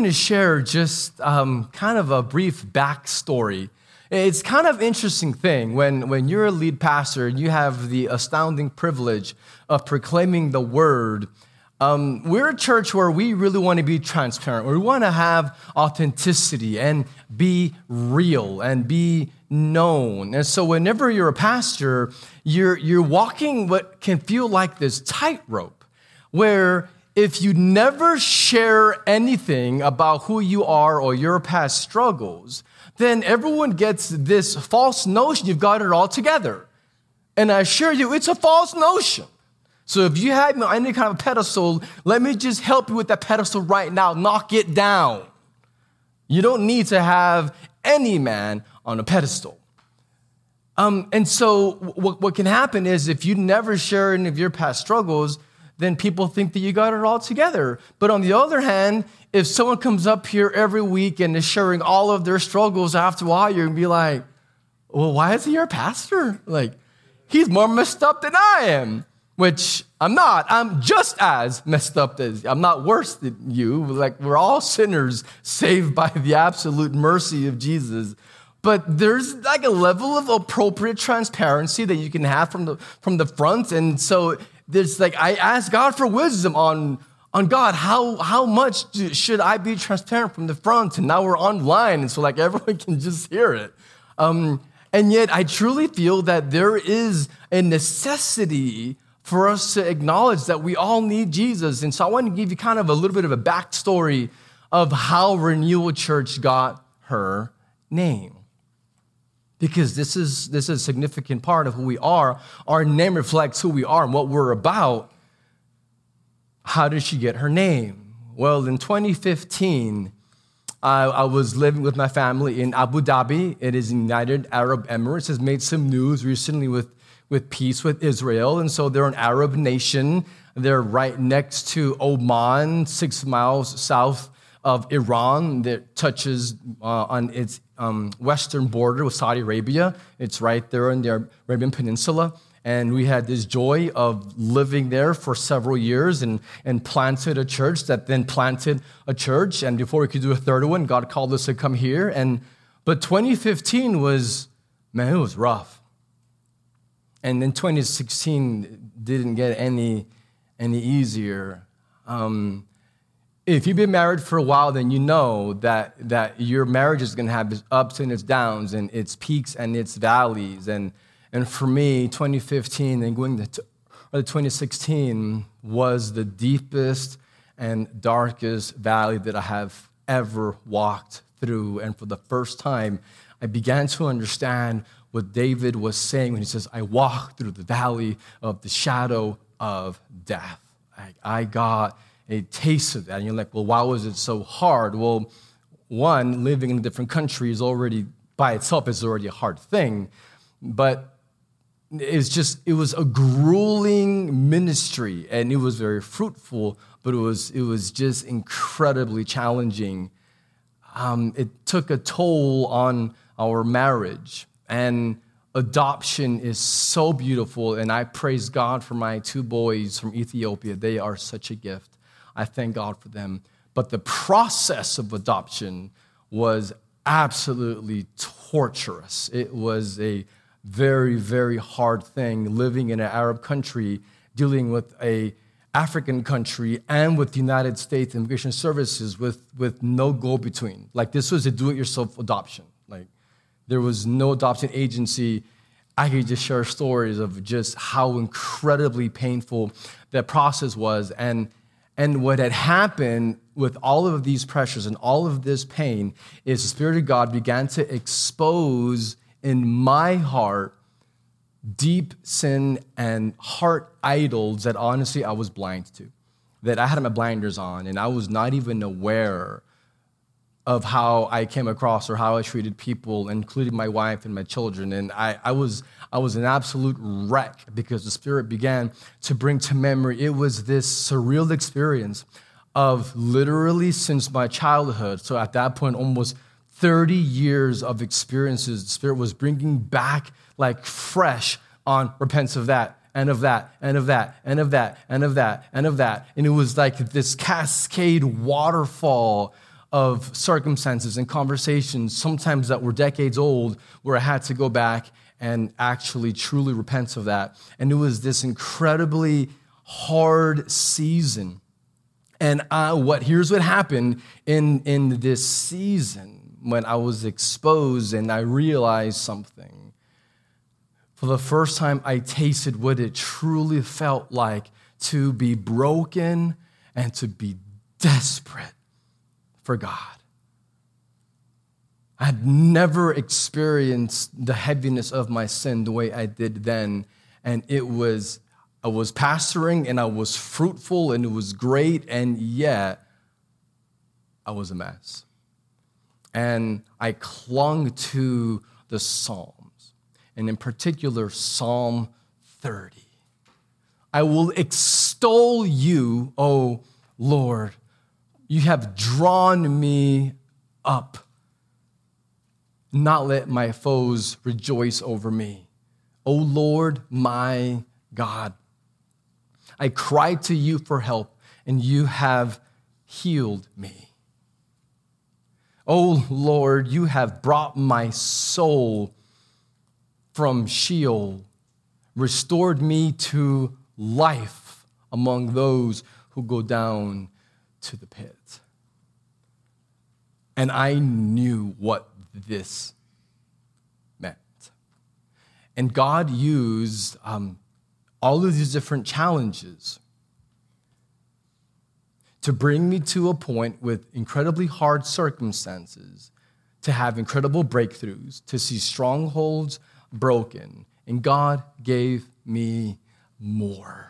I want to share just um, kind of a brief backstory. It's kind of an interesting thing when, when you're a lead pastor and you have the astounding privilege of proclaiming the word. Um, we're a church where we really want to be transparent. We want to have authenticity and be real and be known. And so, whenever you're a pastor, you're, you're walking what can feel like this tightrope where if you never share anything about who you are or your past struggles, then everyone gets this false notion you've got it all together. And I assure you, it's a false notion. So if you have any kind of pedestal, let me just help you with that pedestal right now. Knock it down. You don't need to have any man on a pedestal. Um, and so what, what can happen is if you never share any of your past struggles, then people think that you got it all together. But on the other hand, if someone comes up here every week and is sharing all of their struggles, after a while, you're gonna be like, well, why is he your pastor? Like, he's more messed up than I am, which I'm not. I'm just as messed up as I'm not worse than you. Like, we're all sinners saved by the absolute mercy of Jesus. But there's like a level of appropriate transparency that you can have from the from the front. And so there's like I ask God for wisdom on on God, how, how much do, should I be transparent from the front? And now we're online, and so like everyone can just hear it. Um, and yet, I truly feel that there is a necessity for us to acknowledge that we all need Jesus. And so I want to give you kind of a little bit of a backstory of how Renewal Church got her name because this is, this is a significant part of who we are. Our name reflects who we are and what we're about. How did she get her name? Well, in 2015, I, I was living with my family in Abu Dhabi. It is United Arab Emirates. Has made some news recently with, with peace with Israel, and so they're an Arab nation. They're right next to Oman, six miles south of Iran that touches uh, on its um, western border with Saudi Arabia. It's right there in the Arabian Peninsula. And we had this joy of living there for several years and, and planted a church that then planted a church. And before we could do a third one, God called us to come here. And but 2015 was, man, it was rough. And then 2016 didn't get any, any easier. Um, if you've been married for a while, then you know that, that your marriage is going to have its ups and its downs and its peaks and its valleys. And, and for me, 2015 and going to or 2016 was the deepest and darkest valley that I have ever walked through. And for the first time, I began to understand what David was saying when he says, I walk through the valley of the shadow of death. I, I got a taste of that. And you're like, well, why was it so hard? Well, one, living in a different country is already, by itself, is already a hard thing. But it's just, it was a grueling ministry and it was very fruitful, but it was, it was just incredibly challenging. Um, it took a toll on our marriage. And adoption is so beautiful. And I praise God for my two boys from Ethiopia. They are such a gift. I thank God for them. But the process of adoption was absolutely torturous. It was a very, very hard thing living in an Arab country, dealing with a African country and with the United States Immigration Services with, with no go between. Like this was a do it yourself adoption. Like there was no adoption agency. I could just share stories of just how incredibly painful that process was. And and what had happened with all of these pressures and all of this pain is the Spirit of God began to expose in my heart deep sin and heart idols that honestly I was blind to. That I had my blinders on and I was not even aware of how I came across or how I treated people, including my wife and my children. And I, I, was, I was an absolute wreck because the Spirit began to bring to memory. It was this surreal experience of literally since my childhood. So at that point, almost 30 years of experiences, the Spirit was bringing back like fresh on repents of that and of that and of that and of that and of that and of that. And it was like this cascade waterfall of circumstances and conversations, sometimes that were decades old, where I had to go back and actually truly repent of that. And it was this incredibly hard season. And I, what here's what happened in, in this season when I was exposed and I realized something. For the first time, I tasted what it truly felt like to be broken and to be desperate for God. I had never experienced the heaviness of my sin the way I did then. And it was, I was pastoring and I was fruitful and it was great. And yet, I was a mess. And I clung to the Psalms, and in particular, Psalm 30. I will extol you, O Lord. You have drawn me up. Not let my foes rejoice over me. O Lord, my God. I cried to you for help, and you have healed me. O Lord, you have brought my soul from Sheol, restored me to life among those who go down to the pit. And I knew what this meant. And God used um, all of these different challenges to bring me to a point with incredibly hard circumstances, to have incredible breakthroughs, to see strongholds broken. And God gave me more.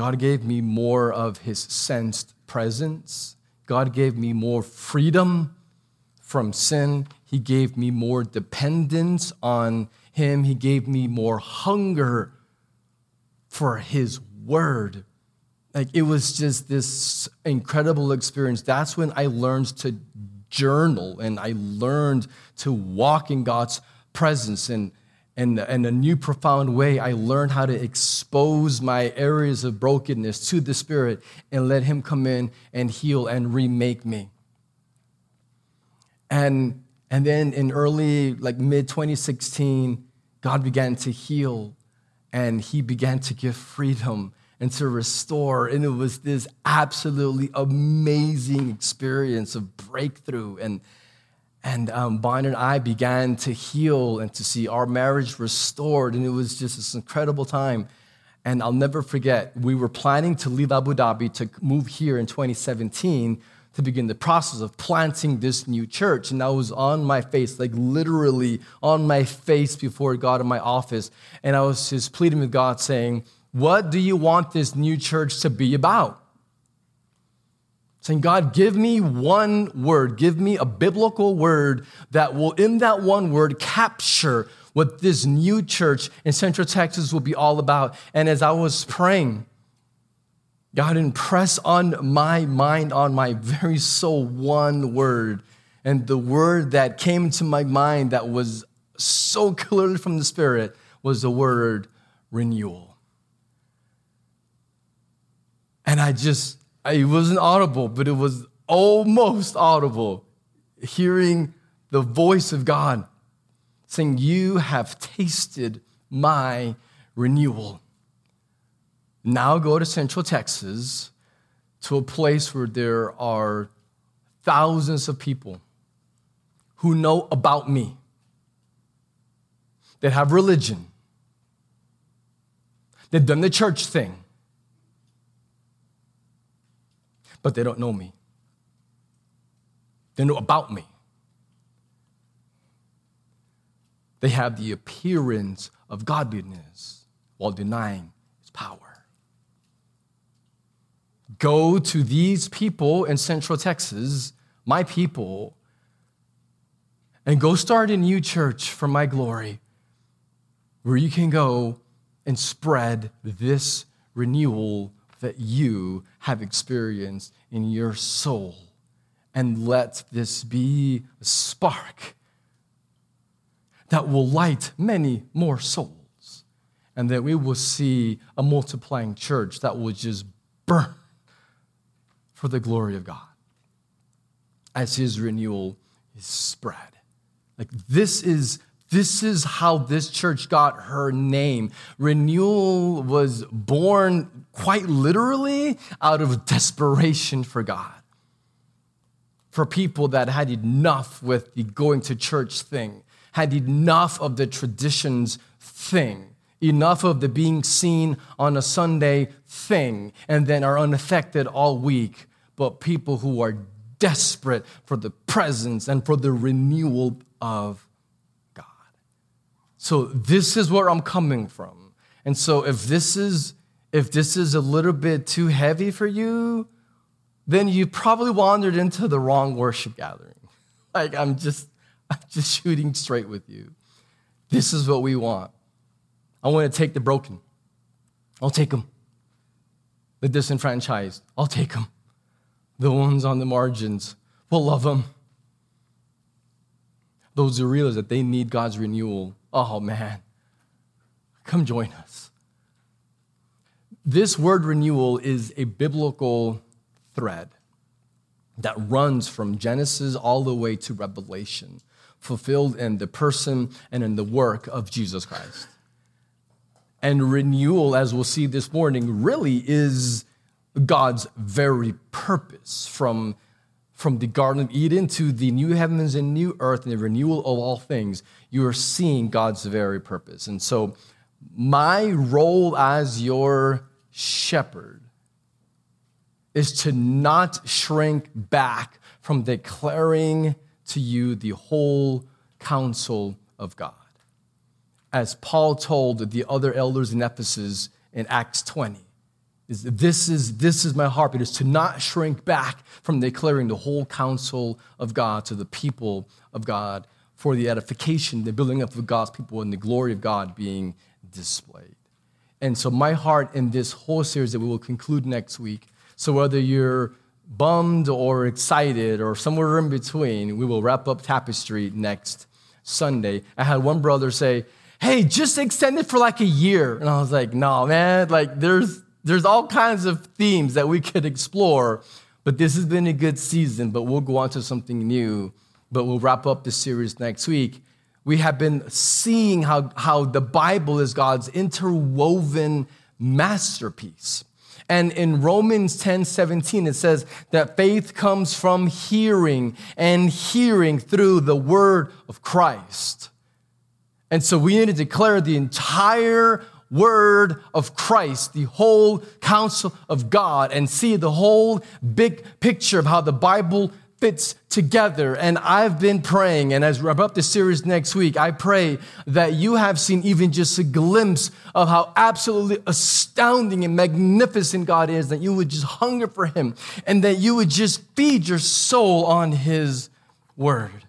God gave me more of his sensed presence. God gave me more freedom from sin. He gave me more dependence on him. He gave me more hunger for his word. Like it was just this incredible experience. That's when I learned to journal and I learned to walk in God's presence. And in, in a new, profound way, I learned how to expose my areas of brokenness to the Spirit and let Him come in and heal and remake me. And, and then in early, like mid 2016, God began to heal and He began to give freedom and to restore. And it was this absolutely amazing experience of breakthrough and and um, Bonnie and I began to heal and to see our marriage restored. And it was just this incredible time. And I'll never forget, we were planning to leave Abu Dhabi to move here in 2017 to begin the process of planting this new church. And I was on my face, like literally on my face before God in my office. And I was just pleading with God, saying, What do you want this new church to be about? Saying, God, give me one word, give me a biblical word that will, in that one word, capture what this new church in Central Texas will be all about. And as I was praying, God impressed on my mind, on my very soul, one word. And the word that came to my mind that was so clearly from the Spirit was the word renewal. And I just it wasn't audible, but it was almost audible, hearing the voice of God saying, You have tasted my renewal. Now go to Central Texas to a place where there are thousands of people who know about me, that have religion, they've done the church thing but they don't know me. They know about me. They have the appearance of godliness while denying its power. Go to these people in Central Texas, my people, and go start a new church for my glory where you can go and spread this renewal that you have experienced in your soul. And let this be a spark that will light many more souls. And that we will see a multiplying church that will just burn for the glory of God as his renewal is spread. Like this is this is how this church got her name. Renewal was born quite literally out of desperation for God. For people that had enough with the going to church thing, had enough of the traditions thing, enough of the being seen on a Sunday thing, and then are unaffected all week. But people who are desperate for the presence and for the renewal of. So this is where I'm coming from. And so if this is if this is a little bit too heavy for you, then you probably wandered into the wrong worship gathering. Like I'm just I'm just shooting straight with you. This is what we want. I want to take the broken. I'll take them. The disenfranchised. I'll take them the ones on the margins. We'll love them. Those who realize that they need God's renewal. Oh, man. Come join us. This word renewal is a biblical thread that runs from Genesis all the way to Revelation, fulfilled in the person and in the work of Jesus Christ. And renewal, as we'll see this morning, really is God's very purpose from, from the Garden of Eden to the new heavens and new earth and the renewal of all things. You are seeing God's very purpose. And so, my role as your shepherd is to not shrink back from declaring to you the whole counsel of God. As Paul told the other elders in Ephesus in Acts 20, is this is this is my heart is to not shrink back from declaring the whole counsel of god to the people of god for the edification the building up of god's people and the glory of god being displayed. And so my heart in this whole series that we will conclude next week so whether you're bummed or excited or somewhere in between we will wrap up tapestry next sunday. I had one brother say hey just extend it for like a year. And i was like no man like there's there's all kinds of themes that we could explore, but this has been a good season, but we'll go on to something new. But we'll wrap up the series next week. We have been seeing how, how the Bible is God's interwoven masterpiece. And in Romans 10 17, it says that faith comes from hearing, and hearing through the word of Christ. And so we need to declare the entire word of Christ, the whole counsel of God, and see the whole big picture of how the Bible fits together. And I've been praying, and as we wrap up the series next week, I pray that you have seen even just a glimpse of how absolutely astounding and magnificent God is, that you would just hunger for Him, and that you would just feed your soul on His word.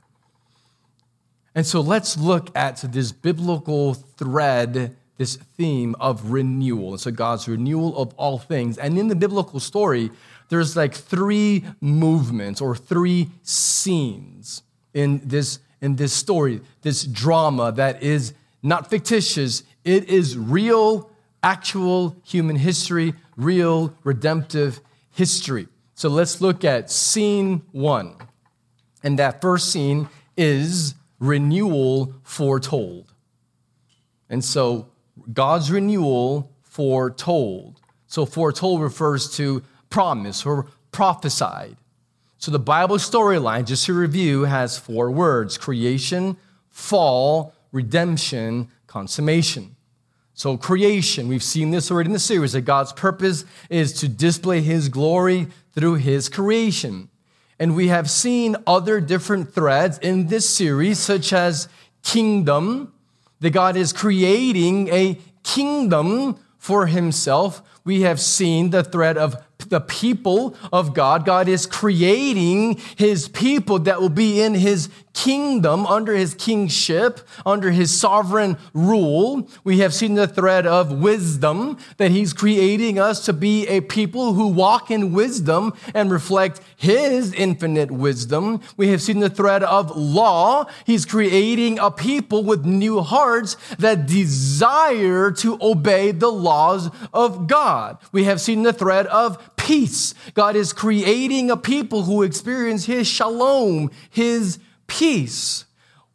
And so let's look at this biblical thread this theme of renewal. And so God's renewal of all things. And in the biblical story, there's like three movements or three scenes in this, in this story, this drama that is not fictitious, it is real, actual human history, real redemptive history. So let's look at scene one. And that first scene is renewal foretold. And so God's renewal foretold. So, foretold refers to promise or prophesied. So, the Bible storyline, just to review, has four words creation, fall, redemption, consummation. So, creation, we've seen this already in the series that God's purpose is to display his glory through his creation. And we have seen other different threads in this series, such as kingdom, that God is creating a kingdom for himself. We have seen the threat of the people of God. God is creating his people that will be in his kingdom, under his kingship, under his sovereign rule. We have seen the thread of wisdom, that he's creating us to be a people who walk in wisdom and reflect his infinite wisdom. We have seen the thread of law. He's creating a people with new hearts that desire to obey the laws of God. We have seen the thread of peace. God is creating a people who experience his shalom, his peace.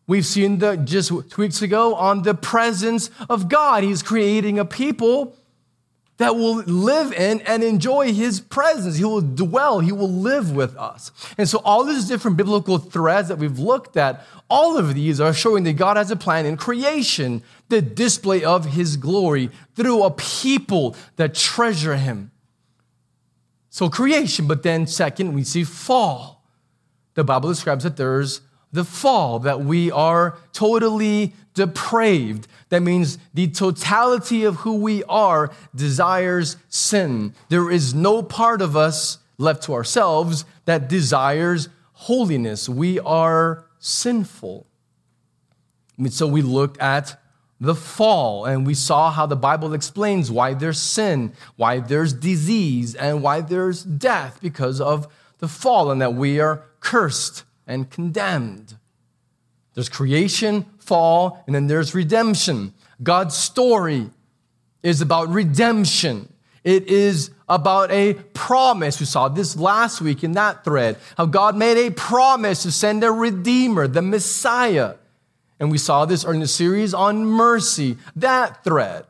We've seen the just weeks ago on the presence of God. He's creating a people that will live in and enjoy his presence. He will dwell, he will live with us. And so, all these different biblical threads that we've looked at, all of these are showing that God has a plan in creation, the display of his glory through a people that treasure him. So, creation, but then, second, we see fall. The Bible describes that there's the fall, that we are totally depraved. That means the totality of who we are desires sin. There is no part of us left to ourselves that desires holiness. We are sinful. So we looked at the fall and we saw how the Bible explains why there's sin, why there's disease, and why there's death because of the fall, and that we are cursed and condemned. There's creation, fall, and then there's redemption. God's story is about redemption. It is about a promise. We saw this last week in that thread, how God made a promise to send a redeemer, the Messiah. And we saw this in the series on mercy, that thread,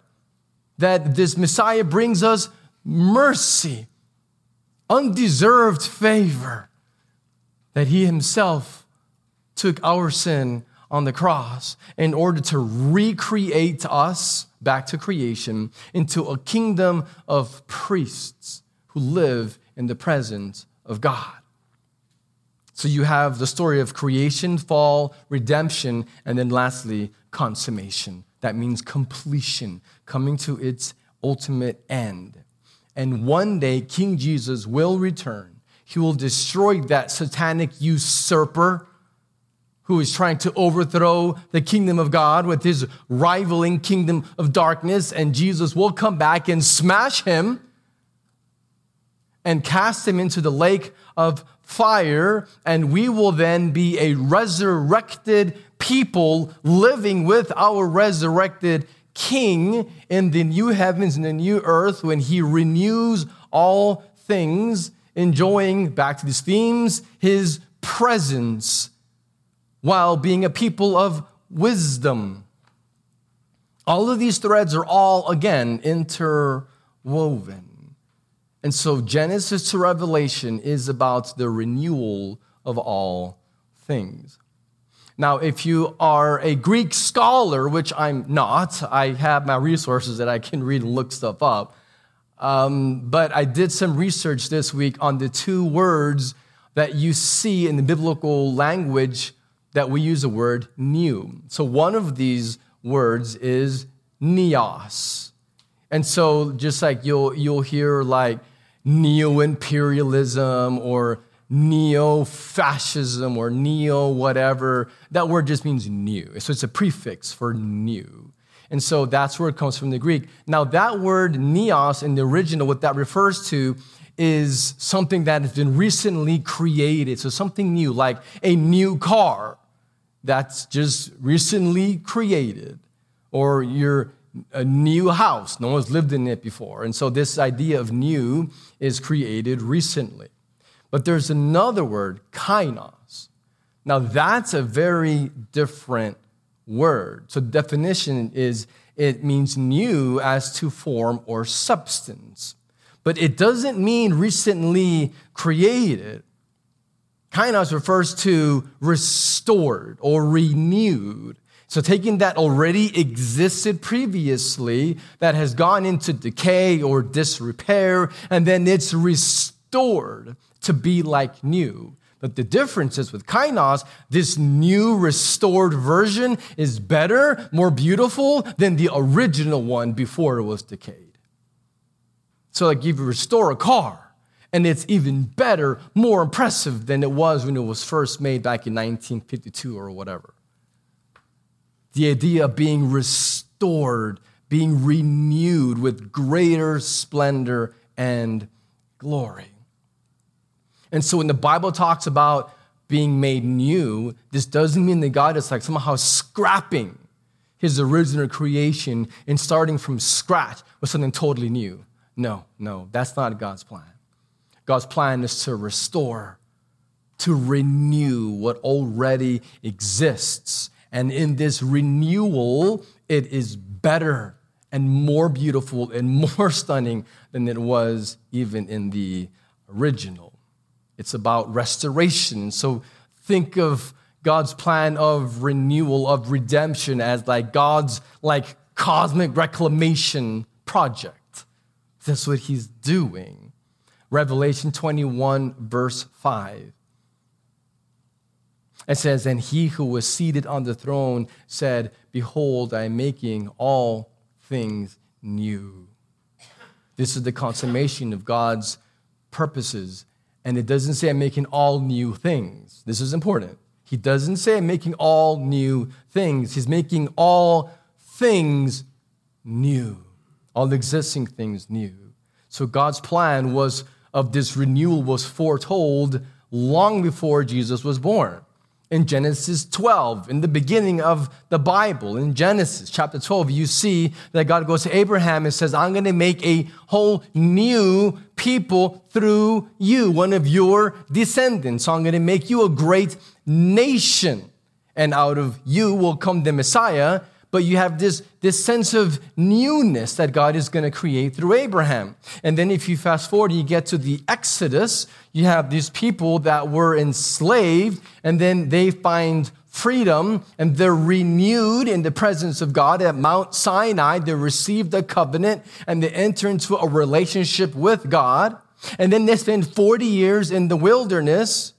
that this Messiah brings us mercy, undeserved favor, that he himself took our sin on the cross in order to recreate us back to creation into a kingdom of priests who live in the presence of God. So you have the story of creation, fall, redemption, and then lastly, consummation. That means completion, coming to its ultimate end. And one day, King Jesus will return. He will destroy that satanic usurper who is trying to overthrow the kingdom of God with his rivaling kingdom of darkness, and Jesus will come back and smash him and cast him into the lake of fire, and we will then be a resurrected people living with our resurrected King in the new heavens and the new earth when he renews all things, enjoying, back to these themes, his presence while being a people of wisdom. All of these threads are all, again, interwoven. And so Genesis to Revelation is about the renewal of all things. Now, if you are a Greek scholar, which I'm not, I have my resources that I can read and look stuff up. Um, but I did some research this week on the two words that you see in the biblical language that we use the word new. So one of these words is neos. And so just like you'll you'll hear like neo-imperialism or neo-fascism or neo whatever, that word just means new. So it's a prefix for new. And so that's where it comes from the Greek. Now that word neos in the original, what that refers to is something that has been recently created. So something new, like a new car that's just recently created, or you're a new house, no one's lived in it before. And so this idea of new is created recently. But there's another word, kainos. Now that's a very different word. So definition is it means new as to form or substance. But it doesn't mean recently created. Kainos refers to restored or renewed. So, taking that already existed previously, that has gone into decay or disrepair, and then it's restored to be like new. But the difference is with Kainos, this new restored version is better, more beautiful than the original one before it was decayed. So, like if you restore a car, And it's even better, more impressive than it was when it was first made back in 1952 or whatever. The idea of being restored, being renewed with greater splendor and glory. And so when the Bible talks about being made new, this doesn't mean that God is like somehow scrapping his original creation and starting from scratch with something totally new. No, no, that's not God's plan. God's plan is to restore, to renew what already exists. And in this renewal, it is better and more beautiful and more stunning than it was even in the original. It's about restoration. So think of God's plan of renewal, of redemption as like God's like cosmic reclamation project. That's what he's doing. Revelation 21, verse 5. It says, And he who was seated on the throne said, Behold, I am making all things new. This is the consummation of God's purposes and it doesn't say I'm making all new things. This is important. He doesn't say I'm making all new things. He's making all things new, all existing things new. So God's plan was of this renewal was foretold long before Jesus was born in Genesis 12, in the beginning of the Bible, in Genesis chapter 12, you see that God goes to Abraham and says, I'm going to make a whole new people through you, one of your descendants. So I'm going to make you a great nation. And out of you will come the Messiah, but you have this, this sense of newness that God is going to create through Abraham. And then if you fast forward, you get to the Exodus, you have these people that were enslaved, and then they find freedom and they're renewed in the presence of God at Mount Sinai. They receive the covenant and they enter into a relationship with God. And then they spend 40 years in the wilderness.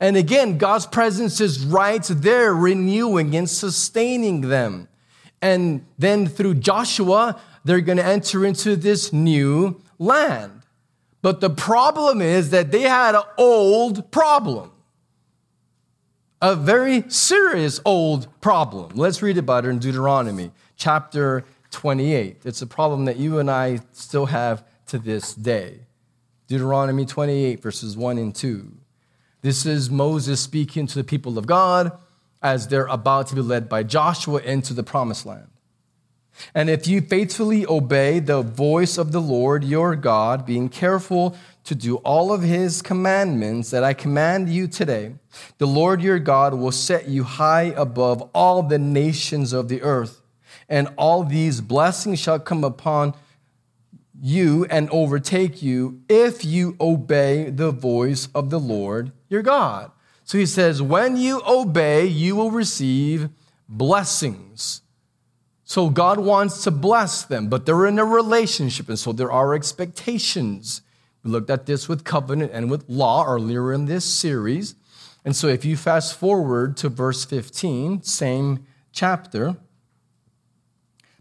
And again, God's presence is right there, renewing and sustaining them. And then through Joshua, they're going to enter into this new land. But the problem is that they had an old problem, a very serious old problem. Let's read about it in Deuteronomy chapter 28. It's a problem that you and I still have to this day. Deuteronomy 28, verses 1 and 2. This is Moses speaking to the people of God as they're about to be led by Joshua into the promised land. And if you faithfully obey the voice of the Lord your God, being careful to do all of his commandments that I command you today, the Lord your God will set you high above all the nations of the earth. And all these blessings shall come upon you and overtake you if you obey the voice of the Lord your God. So he says, when you obey, you will receive blessings. So God wants to bless them, but they're in a relationship, and so there are expectations. We looked at this with covenant and with law earlier in this series. And so if you fast forward to verse 15, same chapter,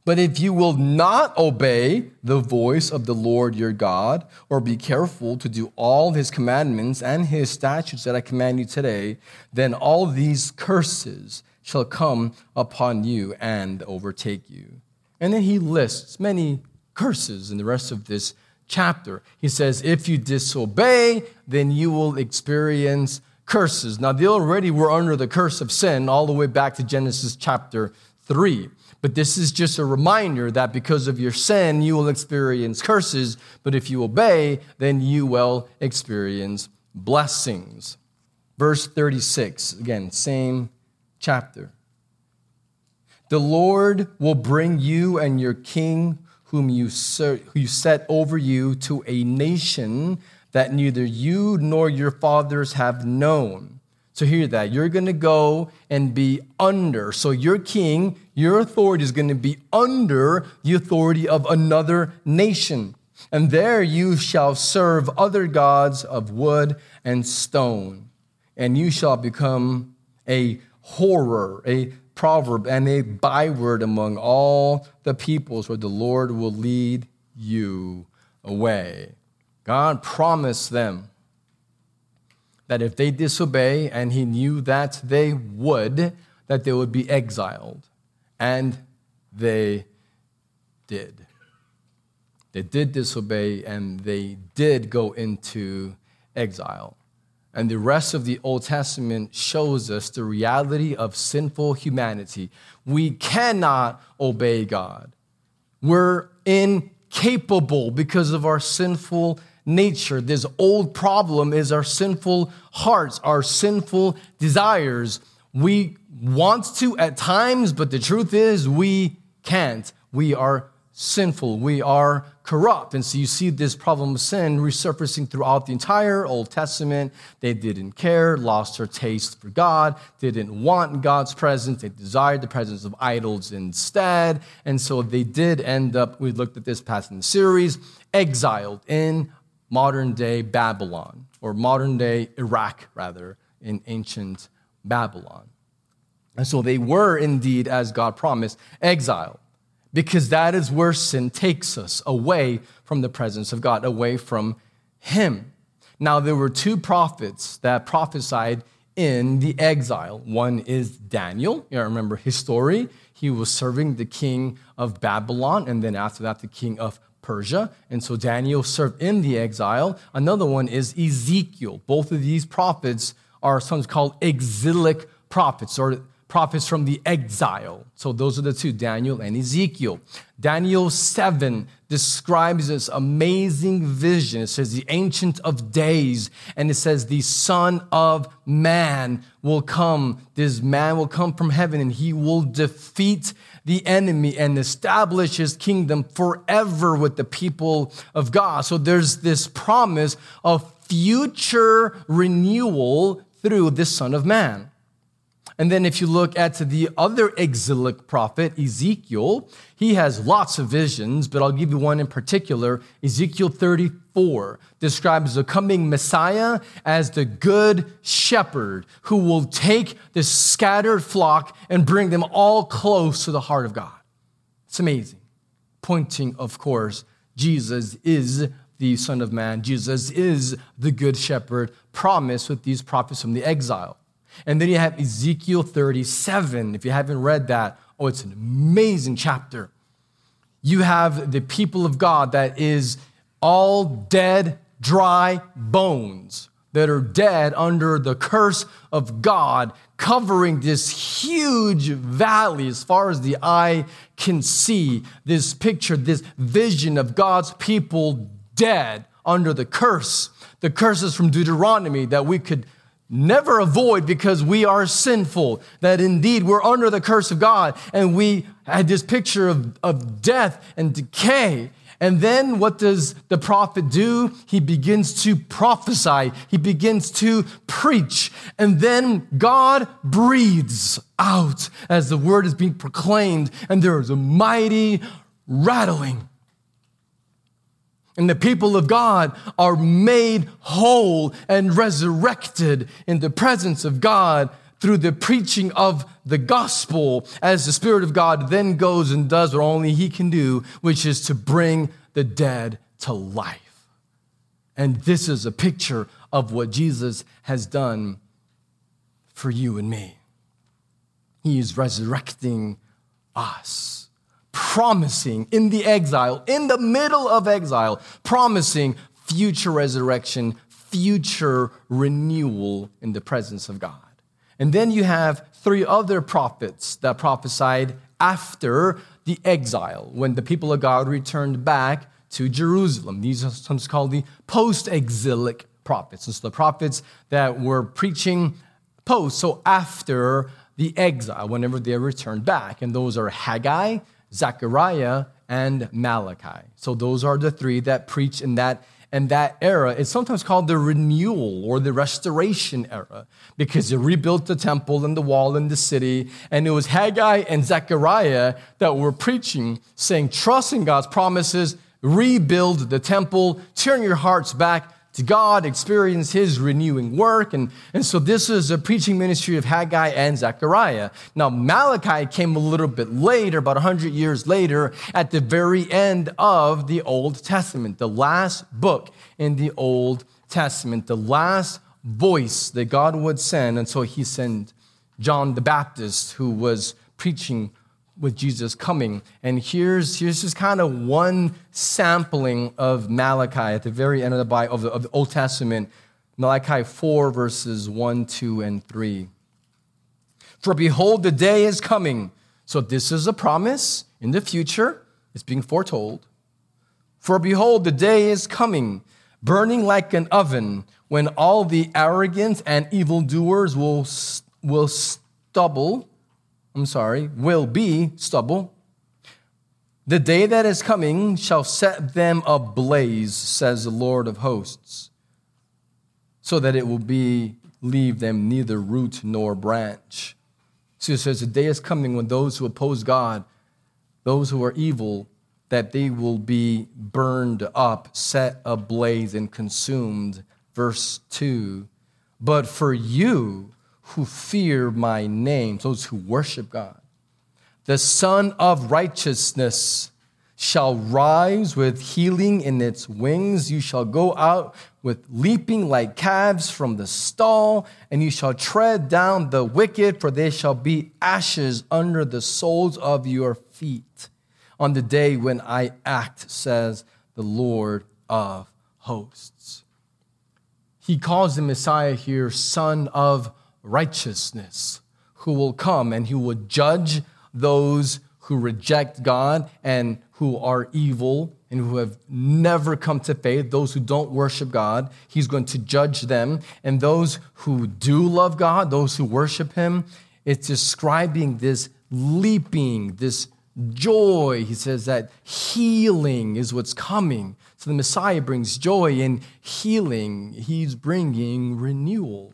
but if you will not obey the voice of the Lord your God, or be careful to do all his commandments and his statutes that I command you today, then all these curses shall come upon you and overtake you. And then he lists many curses in the rest of this chapter. He says, if you disobey, then you will experience curses. Now, they already were under the curse of sin all the way back to Genesis chapter 3. But this is just a reminder that because of your sin, you will experience curses. But if you obey, then you will experience blessings. Verse 36, again, same chapter. The Lord will bring you and your king, whom you, ser- who you set over you, to a nation that neither you nor your fathers have known so hear that. You're going to go and be under. So your king, your authority is going to be under the authority of another nation. And there you shall serve other gods of wood and stone. And you shall become a horror, a proverb, and a byword among all the peoples where the Lord will lead you away. God promised them that if they disobey, and he knew that they would, that they would be exiled. And they did. They did disobey and they did go into exile. And the rest of the Old Testament shows us the reality of sinful humanity. We cannot obey God. We're incapable because of our sinful nature. This old problem is our sinful hearts, our sinful desires. We want to at times, but the truth is we can't. We are sinful. We are corrupt. And so you see this problem of sin resurfacing throughout the entire Old Testament. They didn't care, lost their taste for God, didn't want God's presence, they desired the presence of idols instead. And so they did end up, we looked at this past in the series, exiled in modern day Babylon, or modern day Iraq, rather, in ancient Babylon. And so they were indeed, as God promised, exiled because that is where sin takes us away from the presence of God, away from Him. Now, there were two prophets that prophesied in the exile. One is Daniel. You remember his story. He was serving the king of Babylon, and then after that, the king of Persia. And so Daniel served in the exile. Another one is Ezekiel. Both of these prophets are sometimes called exilic prophets, or prophets from the exile. So those are the two, Daniel and Ezekiel. Daniel 7 describes this amazing vision. It says, the Ancient of Days, and it says, the Son of Man will come. This man will come from heaven, and he will defeat the enemy and establish his kingdom forever with the people of God. So there's this promise of future renewal through the Son of Man. And then if you look at the other exilic prophet, Ezekiel, he has lots of visions, but I'll give you one in particular. Ezekiel 34 describes the coming Messiah as the good shepherd who will take the scattered flock and bring them all close to the heart of God. It's amazing. Pointing, of course, Jesus is the Son of Man. Jesus is the good shepherd promised with these prophets from the exile. And then you have Ezekiel 37. If you haven't read that, oh, it's an amazing chapter. You have the people of God that is all dead, dry bones that are dead under the curse of God, covering this huge valley as far as the eye can see. This picture, this vision of God's people dead under the curse. The curses from Deuteronomy that we could never avoid because we are sinful, that indeed we're under the curse of God, and we had this picture of, of death and decay. And then what does the prophet do? He begins to prophesy, he begins to preach, and then God breathes out as the word is being proclaimed, and there is a mighty rattling and the people of God are made whole and resurrected in the presence of God through the preaching of the gospel as the Spirit of God then goes and does what only He can do, which is to bring the dead to life. And this is a picture of what Jesus has done for you and me. He is resurrecting us promising in the exile, in the middle of exile, promising future resurrection, future renewal in the presence of God. And then you have three other prophets that prophesied after the exile, when the people of God returned back to Jerusalem. These are sometimes called the post exilic prophets. And so the prophets that were preaching post, so after the exile, whenever they returned back. And those are Haggai, Zechariah, and Malachi. So those are the three that preach in that and that era. It's sometimes called the renewal or the restoration era because they rebuilt the temple and the wall in the city. And it was Haggai and Zechariah that were preaching, saying, Trust in God's promises, rebuild the temple, turn your hearts back to God, experience his renewing work. And, and so this is a preaching ministry of Haggai and Zechariah. Now, Malachi came a little bit later, about 100 years later, at the very end of the Old Testament, the last book in the Old Testament, the last voice that God would send. And so he sent John the Baptist, who was preaching with Jesus coming. And here's, here's just kind of one sampling of Malachi at the very end of the Bible, of the, of the Old Testament, Malachi 4, verses 1, 2, and 3. For behold, the day is coming. So this is a promise in the future. It's being foretold. For behold, the day is coming, burning like an oven, when all the arrogant and evildoers will, will stubble I'm sorry, will be stubble. The day that is coming shall set them ablaze, says the Lord of hosts, so that it will be leave them neither root nor branch. So it says the day is coming when those who oppose God, those who are evil, that they will be burned up, set ablaze, and consumed. Verse 2. But for you, who fear my name, those who worship God. The Sun of Righteousness shall rise with healing in its wings. You shall go out with leaping like calves from the stall, and you shall tread down the wicked, for they shall be ashes under the soles of your feet on the day when I act, says the Lord of hosts. He calls the Messiah here Son of righteousness, who will come and who will judge those who reject God and who are evil and who have never come to faith, those who don't worship God. He's going to judge them. And those who do love God, those who worship Him, it's describing this leaping, this joy. He says that healing is what's coming. So the Messiah brings joy and healing, He's bringing renewal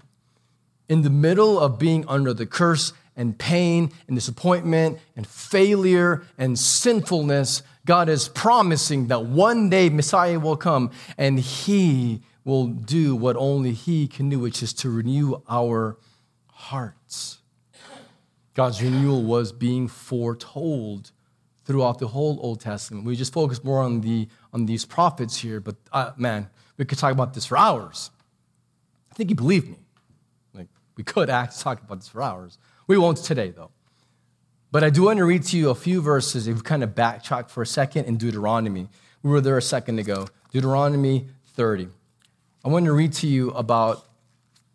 in the middle of being under the curse and pain and disappointment and failure and sinfulness, God is promising that one day Messiah will come and he will do what only he can do, which is to renew our hearts. God's renewal was being foretold throughout the whole Old Testament. We just focus more on, the, on these prophets here, but uh, man, we could talk about this for hours. I think you believe me. We could talk about this for hours. We won't today, though. But I do want to read to you a few verses. If we kind of backtrack for a second in Deuteronomy. We were there a second ago. Deuteronomy 30. I want to read to you about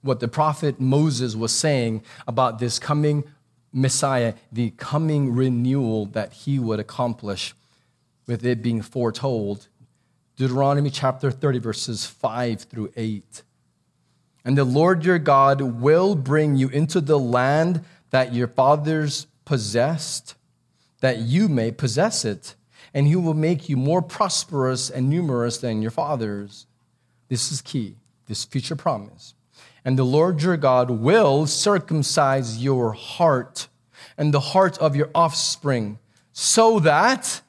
what the prophet Moses was saying about this coming Messiah, the coming renewal that he would accomplish with it being foretold. Deuteronomy chapter 30, verses 5 through 8. And the Lord your God will bring you into the land that your fathers possessed, that you may possess it. And he will make you more prosperous and numerous than your fathers. This is key, this future promise. And the Lord your God will circumcise your heart and the heart of your offspring, so that,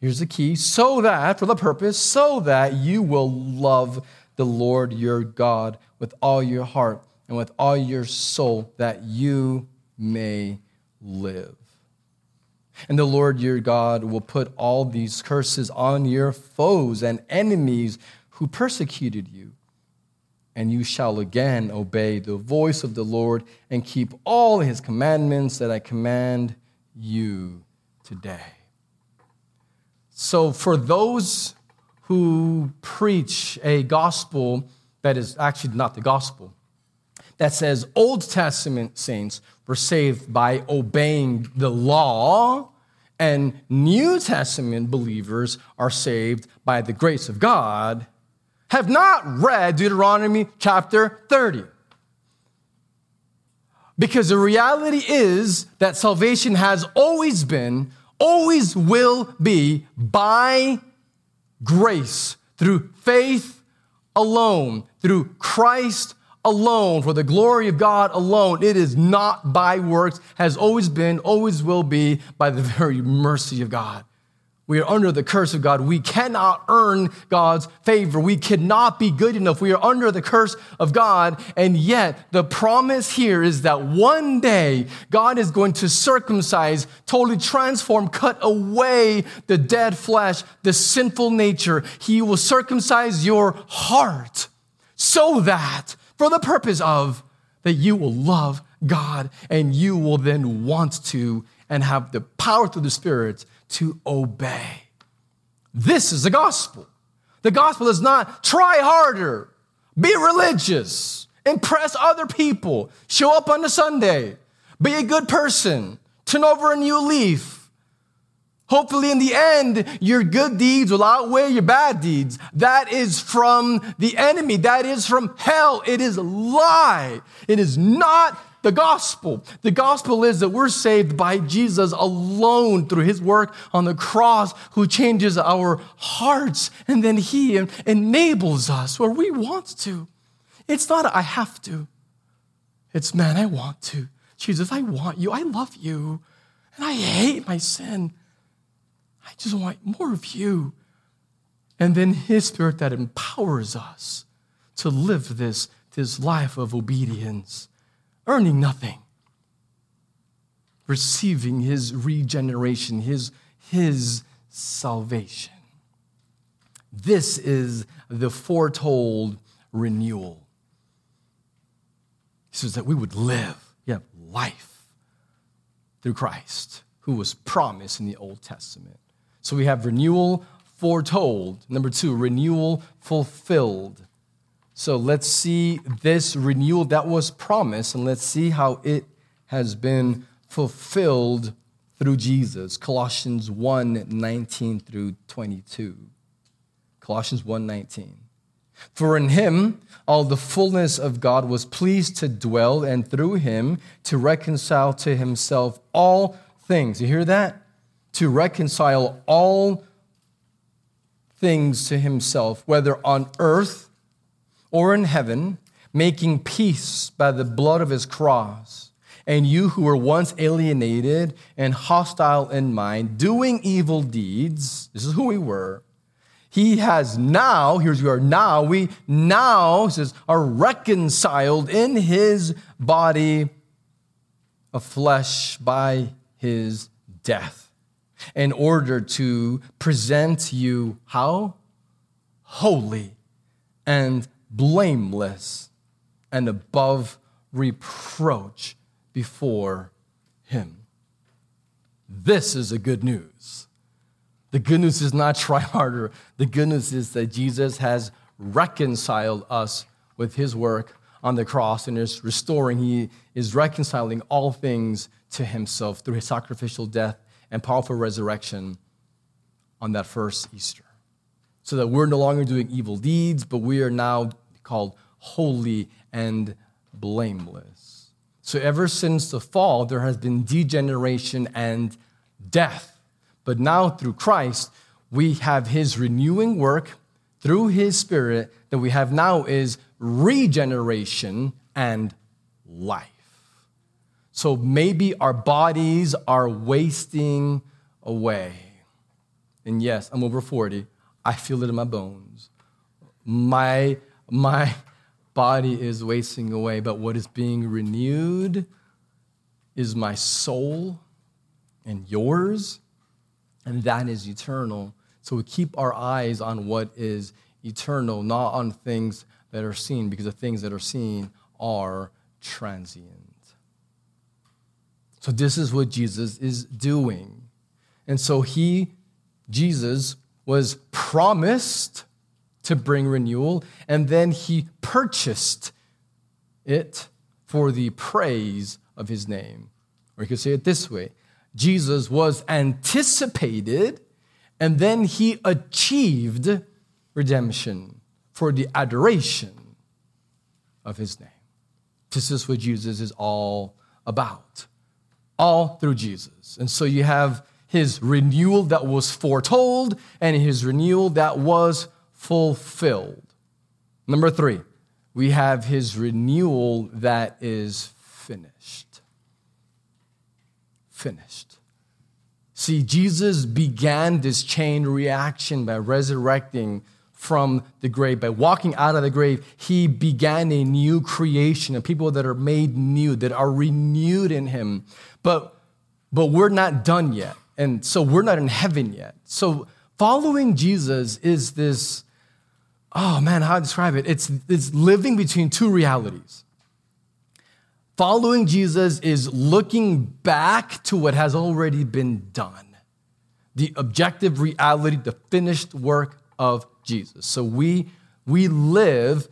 here's the key, so that, for the purpose, so that you will love the Lord your God with all your heart and with all your soul, that you may live. And the Lord your God will put all these curses on your foes and enemies who persecuted you. And you shall again obey the voice of the Lord and keep all his commandments that I command you today. So, for those who preach a gospel that is actually not the gospel, that says Old Testament saints were saved by obeying the law, and New Testament believers are saved by the grace of God, have not read Deuteronomy chapter 30. Because the reality is that salvation has always been, always will be by grace, through faith alone, through Christ alone, for the glory of God alone. It is not by works, has always been, always will be by the very mercy of God. We are under the curse of God. We cannot earn God's favor. We cannot be good enough. We are under the curse of God. And yet, the promise here is that one day God is going to circumcise, totally transform, cut away the dead flesh, the sinful nature. He will circumcise your heart so that, for the purpose of, that you will love God and you will then want to and have the power through the Spirit to obey. This is the gospel. The gospel is not try harder, be religious, impress other people, show up on a Sunday, be a good person, turn over a new leaf. Hopefully, in the end, your good deeds will outweigh your bad deeds. That is from the enemy. That is from hell. It is lie. It is not the gospel. The gospel is that we're saved by Jesus alone through his work on the cross, who changes our hearts, and then he enables us where we want to. It's not I have to, it's man, I want to. Jesus, I want you. I love you. And I hate my sin. I just want more of you. And then his spirit that empowers us to live this, this life of obedience earning nothing, receiving his regeneration, his, his salvation. This is the foretold renewal. He says that we would live, yeah, life through Christ, who was promised in the Old Testament. So we have renewal foretold. Number two, renewal fulfilled. So let's see this renewal that was promised and let's see how it has been fulfilled through Jesus. Colossians 1 19 through 22. Colossians 1 19. For in him all the fullness of God was pleased to dwell, and through him to reconcile to himself all things. You hear that? To reconcile all things to himself, whether on earth or in heaven, making peace by the blood of his cross. And you who were once alienated and hostile in mind, doing evil deeds, this is who we were. He has now, here's we are now, we now, says, are reconciled in his body of flesh by his death in order to present you how? Holy and blameless and above reproach before Him. This is the good news. The good news is not try harder. The good news is that Jesus has reconciled us with His work on the cross and is restoring, He is reconciling all things to Himself through His sacrificial death and powerful resurrection on that first Easter so that we're no longer doing evil deeds, but we are now called holy and blameless. So, ever since the fall, there has been degeneration and death. But now, through Christ, we have his renewing work through his spirit that we have now is regeneration and life. So maybe our bodies are wasting away. And yes, I'm over 40. I feel it in my bones. My, my body is wasting away, but what is being renewed is my soul and yours, and that is eternal. So we keep our eyes on what is eternal, not on things that are seen, because the things that are seen are transient. So this is what Jesus is doing. And so he, Jesus, was promised to bring renewal, and then he purchased it for the praise of his name. Or you could say it this way Jesus was anticipated, and then he achieved redemption for the adoration of his name. This is what Jesus is all about, all through Jesus. And so you have his renewal that was foretold and his renewal that was fulfilled. Number three, we have his renewal that is finished. Finished. See, Jesus began this chain reaction by resurrecting from the grave. By walking out of the grave, he began a new creation of people that are made new, that are renewed in him. But, but we're not done yet. And so we're not in heaven yet. So following Jesus is this, oh man, how to describe it? It's, it's living between two realities. Following Jesus is looking back to what has already been done, the objective reality, the finished work of Jesus. So we, we live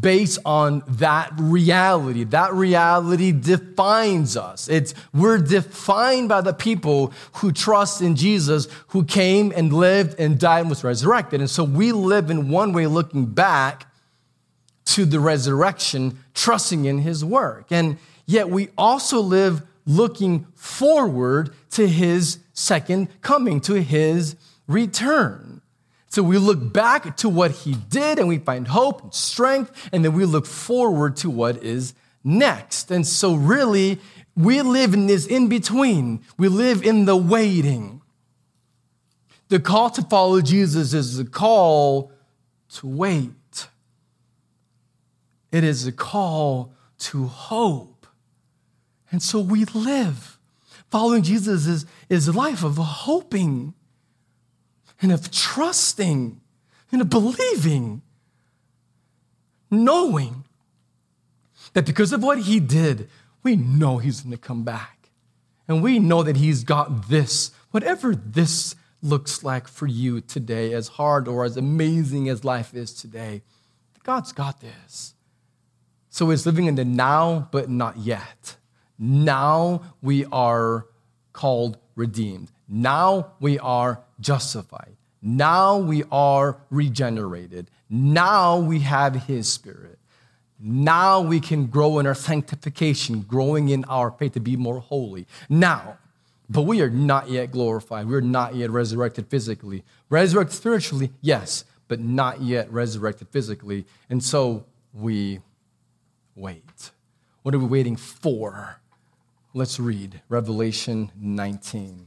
based on that reality. That reality defines us. It's, we're defined by the people who trust in Jesus, who came and lived and died and was resurrected. And so we live in one way looking back to the resurrection, trusting in his work. And yet we also live looking forward to his second coming, to his return. So we look back to what he did and we find hope and strength, and then we look forward to what is next. And so, really, we live in this in between, we live in the waiting. The call to follow Jesus is the call to wait. It is a call to hope. And so we live. Following Jesus is, is a life of hoping and of trusting and of believing, knowing that because of what he did, we know he's going to come back. And we know that he's got this, whatever this looks like for you today, as hard or as amazing as life is today, God's got this. So it's living in the now, but not yet. Now we are called redeemed. Now we are justified. Now we are regenerated. Now we have His Spirit. Now we can grow in our sanctification, growing in our faith to be more holy. Now, but we are not yet glorified. We're not yet resurrected physically. Resurrected spiritually, yes, but not yet resurrected physically. And so we wait. What are we waiting for? Let's read Revelation 19.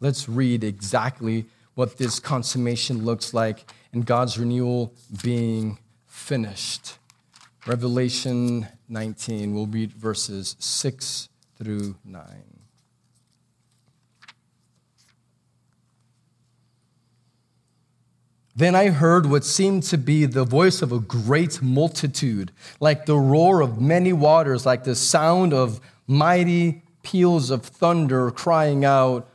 Let's read exactly what this consummation looks like and God's renewal being finished. Revelation 19, we'll read verses 6 through 9. Then I heard what seemed to be the voice of a great multitude, like the roar of many waters, like the sound of mighty peals of thunder, crying out,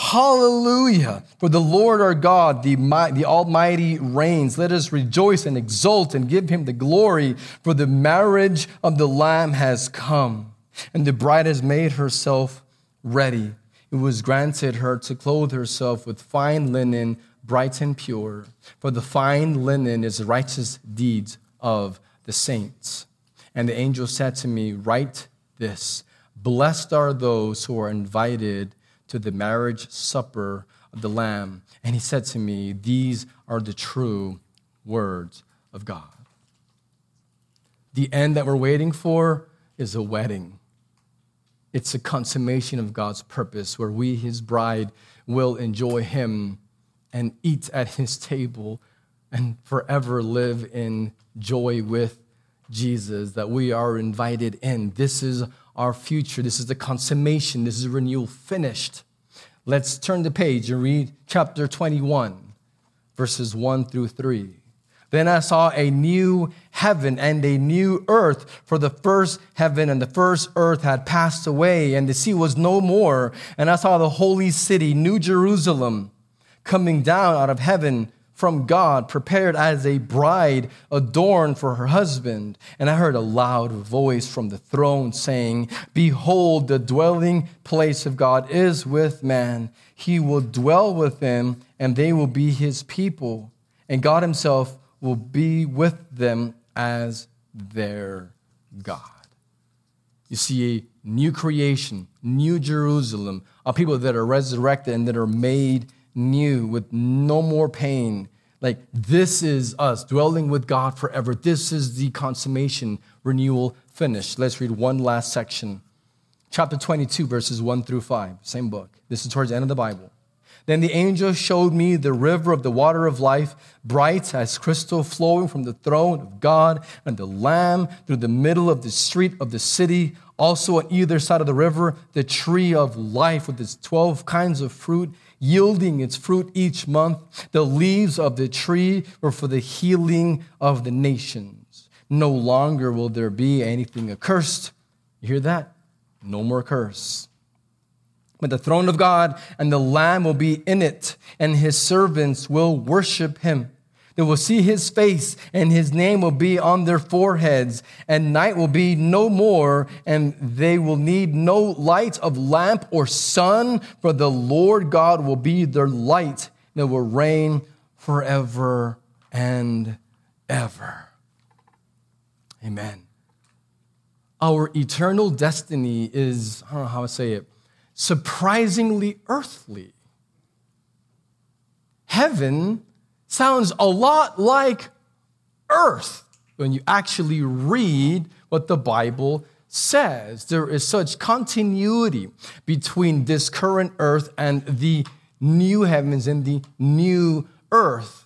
Hallelujah! For the Lord our God, the, the Almighty, reigns. Let us rejoice and exult and give him the glory, for the marriage of the Lamb has come, and the bride has made herself ready. It was granted her to clothe herself with fine linen, bright and pure, for the fine linen is the righteous deeds of the saints. And the angel said to me, Write this Blessed are those who are invited to the marriage supper of the Lamb. And he said to me, These are the true words of God. The end that we're waiting for is a wedding. It's a consummation of God's purpose where we, his bride, will enjoy him and eat at his table and forever live in joy with Jesus, that we are invited in. This is our future. This is the consummation. This is renewal finished. Let's turn the page and read chapter 21, verses 1 through 3. Then I saw a new heaven and a new earth, for the first heaven and the first earth had passed away, and the sea was no more. And I saw the holy city, New Jerusalem, coming down out of heaven from God, prepared as a bride adorned for her husband. And I heard a loud voice from the throne saying, Behold, the dwelling place of God is with man. He will dwell with them, and they will be his people. And God himself will be with them as their God. You see, a new creation, new Jerusalem, a people that are resurrected and that are made new with no more pain. Like, this is us dwelling with God forever. This is the consummation, renewal, finished. Let's read one last section. chapter 22, verses 1 through 5, same book. This is towards the end of the Bible. Then the angel showed me the river of the water of life, bright as crystal, flowing from the throne of God and the Lamb through the middle of the street of the city. Also, on either side of the river, the tree of life with its 12 kinds of fruit, yielding its fruit each month. The leaves of the tree were for the healing of the nations. No longer will there be anything accursed. You hear that? No more curse. But the throne of God and the Lamb will be in it, and his servants will worship him. They will see his face, and his name will be on their foreheads, and night will be no more, and they will need no light of lamp or sun, for the Lord God will be their light, and it will reign forever and ever. Amen. Our eternal destiny is, I don't know how to say it surprisingly earthly. Heaven sounds a lot like earth when you actually read what the Bible says. There is such continuity between this current earth and the new heavens and the new earth.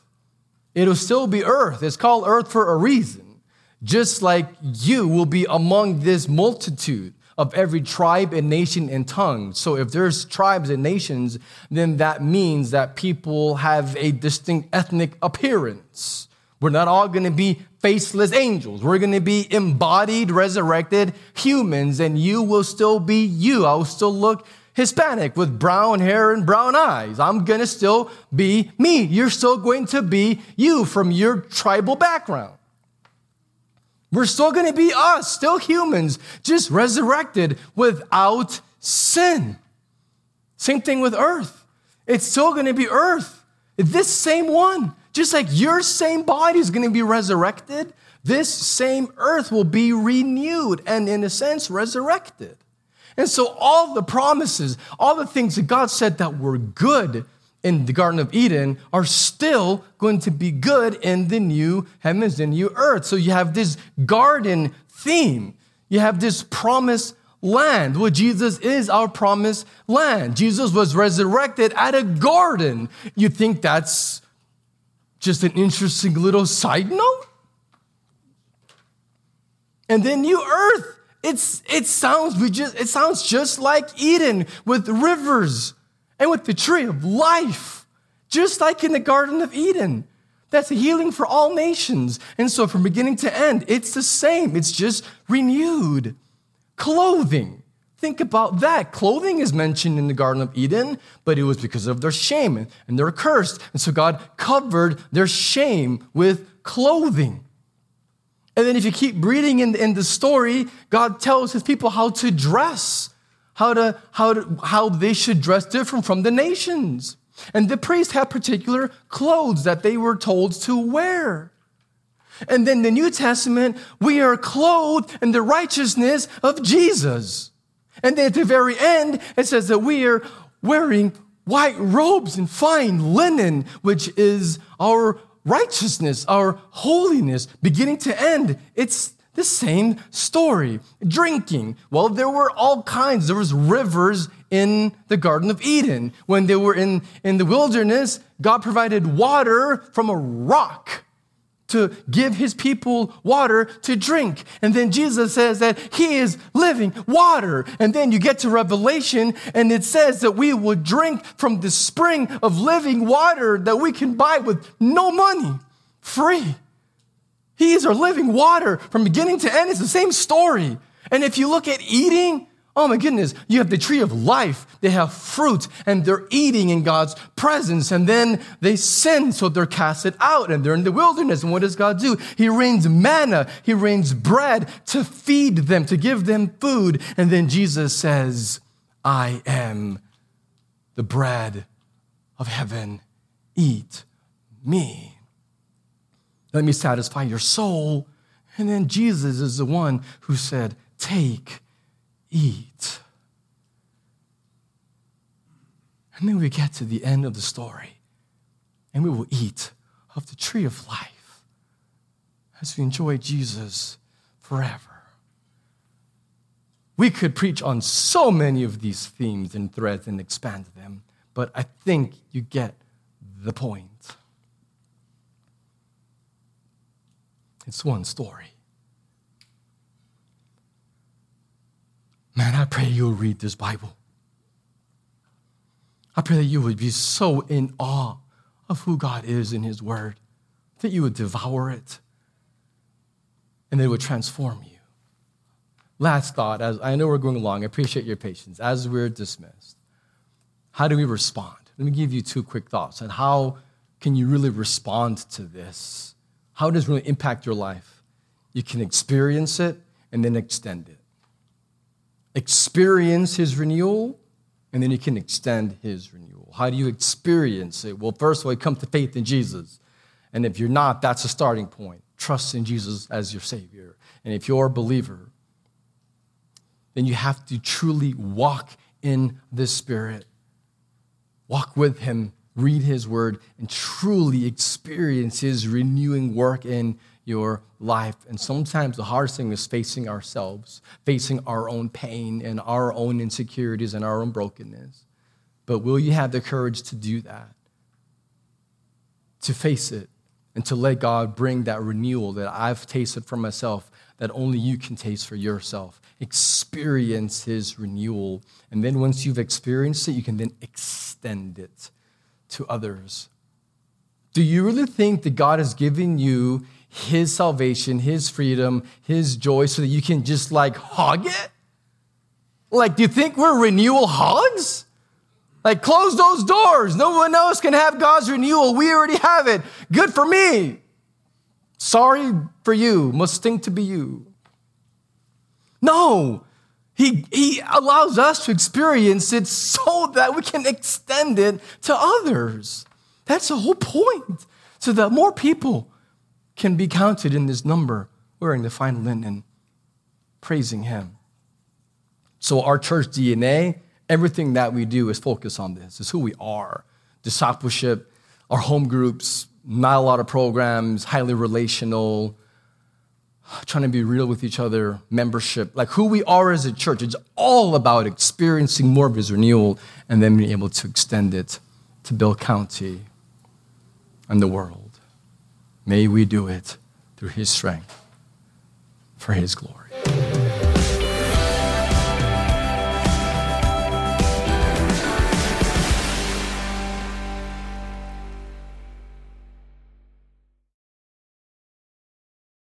It'll still be earth. It's called earth for a reason. Just like you will be among this multitude of every tribe and nation and tongue. So if there's tribes and nations, then that means that people have a distinct ethnic appearance. We're not all going to be faceless angels. We're going to be embodied, resurrected humans, and you will still be you. I will still look Hispanic with brown hair and brown eyes. I'm going to still be me. You're still going to be you from your tribal background. We're still going to be us, still humans, just resurrected without sin. Same thing with earth. It's still going to be earth. This same one, just like your same body is going to be resurrected, this same earth will be renewed and, in a sense, resurrected. And so, all the promises, all the things that God said that were good in the Garden of Eden are still going to be good in the new heavens and new earth. So you have this garden theme. You have this promised land. Well, Jesus is our promised land. Jesus was resurrected at a garden. You think that's just an interesting little side note? And then new earth. It's, it sounds we just it sounds just like Eden with rivers and with the tree of life, just like in the Garden of Eden. That's a healing for all nations. And so, from beginning to end, it's the same, it's just renewed. Clothing. Think about that. Clothing is mentioned in the Garden of Eden, but it was because of their shame and they're cursed. And so God covered their shame with clothing. And then if you keep reading in, in the story, God tells his people how to dress how, to, how, to, how they should dress different from the nations. And the priests had particular clothes that they were told to wear. And then the New Testament, we are clothed in the righteousness of Jesus. And then at the very end, it says that we are wearing white robes and fine linen, which is our righteousness, our holiness, beginning to end. It's the same story. Drinking. Well, there were all kinds. There was rivers in the Garden of Eden. When they were in, in the wilderness, God provided water from a rock to give his people water to drink. And then Jesus says that he is living water. And then you get to Revelation and it says that we will drink from the spring of living water that we can buy with no money, free. He's our living water from beginning to end. It's the same story. And if you look at eating, oh my goodness, you have the tree of life. They have fruit and they're eating in God's presence. And then they sin, so they're casted out and they're in the wilderness. And what does God do? He rains manna, He rains bread to feed them, to give them food. And then Jesus says, I am the bread of heaven. Eat me. Let me satisfy your soul. And then Jesus is the one who said, Take, eat. And then we get to the end of the story, and we will eat of the tree of life as we enjoy Jesus forever. We could preach on so many of these themes and threads and expand them, but I think you get the point. It's one story. Man, I pray you'll read this Bible. I pray that you would be so in awe of who God is in His Word, that you would devour it, and that it would transform you. Last thought, as I know we're going along, I appreciate your patience. As we're dismissed, how do we respond? Let me give you two quick thoughts on how can you really respond to this? How does it really impact your life? You can experience it and then extend it experience his renewal, and then you can extend his renewal. How do you experience it? Well, first of all, you come to faith in Jesus. And if you're not, that's a starting point. Trust in Jesus as your Savior. And if you're a believer, then you have to truly walk in the Spirit. Walk with Him, read His Word, and truly experience His renewing work in your life. And sometimes the hardest thing is facing ourselves, facing our own pain and our own insecurities and our own brokenness. But will you have the courage to do that? To face it and to let God bring that renewal that I've tasted for myself that only you can taste for yourself. Experience His renewal. And then once you've experienced it, you can then extend it to others. Do you really think that God has given you his salvation, his freedom, his joy, so that you can just like hog it? Like, do you think we're renewal hogs? Like, close those doors. No one else can have God's renewal. We already have it. Good for me. Sorry for you. Must stink to be you. No, he, he allows us to experience it so that we can extend it to others. That's the whole point. So that more people can be counted in this number wearing the fine linen, praising Him. So, our church DNA, everything that we do is focused on this, is who we are. Discipleship, our home groups, not a lot of programs, highly relational, trying to be real with each other, membership, like who we are as a church. It's all about experiencing more of His renewal and then being able to extend it to Bill County and the world. May we do it through his strength for his glory.